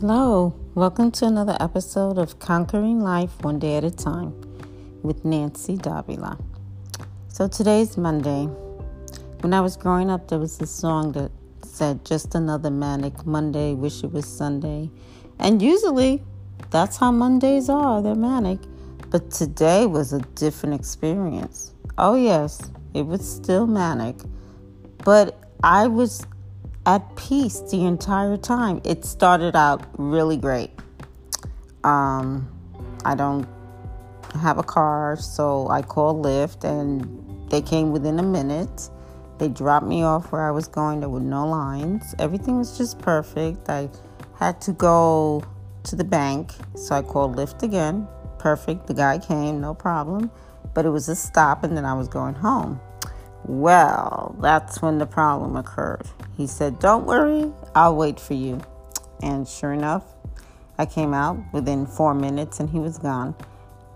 Hello, welcome to another episode of Conquering Life One Day at a Time with Nancy Davila. So today's Monday. When I was growing up, there was this song that said, Just another manic Monday, wish it was Sunday. And usually, that's how Mondays are, they're manic. But today was a different experience. Oh, yes, it was still manic. But I was at peace the entire time. It started out really great. Um, I don't have a car, so I called Lyft and they came within a minute. They dropped me off where I was going. There were no lines. Everything was just perfect. I had to go to the bank, so I called Lyft again. Perfect. The guy came, no problem. But it was a stop, and then I was going home. Well, that's when the problem occurred. He said, Don't worry, I'll wait for you. And sure enough, I came out within four minutes and he was gone.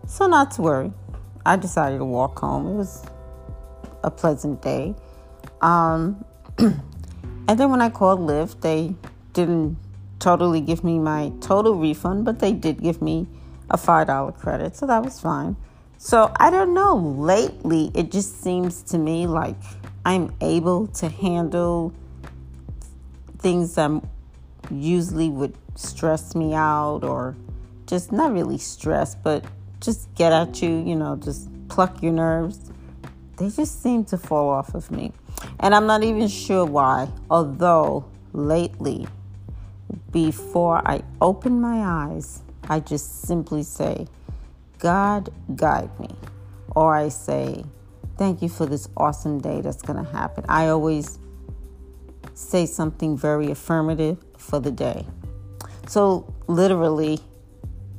So, not to worry. I decided to walk home. It was a pleasant day. Um, and then when I called Lyft, they didn't totally give me my total refund, but they did give me a $5 credit. So that was fine. So I don't know. Lately, it just seems to me like I'm able to handle things that usually would stress me out or just not really stress, but just get at you, you know, just pluck your nerves. They just seem to fall off of me. And I'm not even sure why, although lately, before I open my eyes, I just simply say, God, guide me. Or I say, Thank you for this awesome day that's going to happen. I always say something very affirmative for the day. So, literally,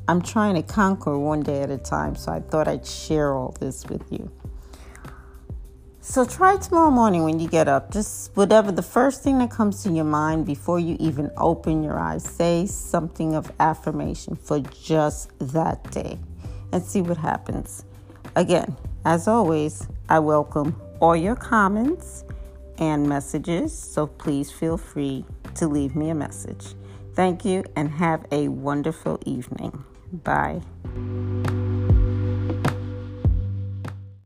I'm trying to conquer one day at a time, so I thought I'd share all this with you. So, try tomorrow morning when you get up, just whatever the first thing that comes to your mind before you even open your eyes, say something of affirmation for just that day and see what happens. Again, as always, I welcome all your comments and messages, so please feel free to leave me a message. Thank you and have a wonderful evening. Bye.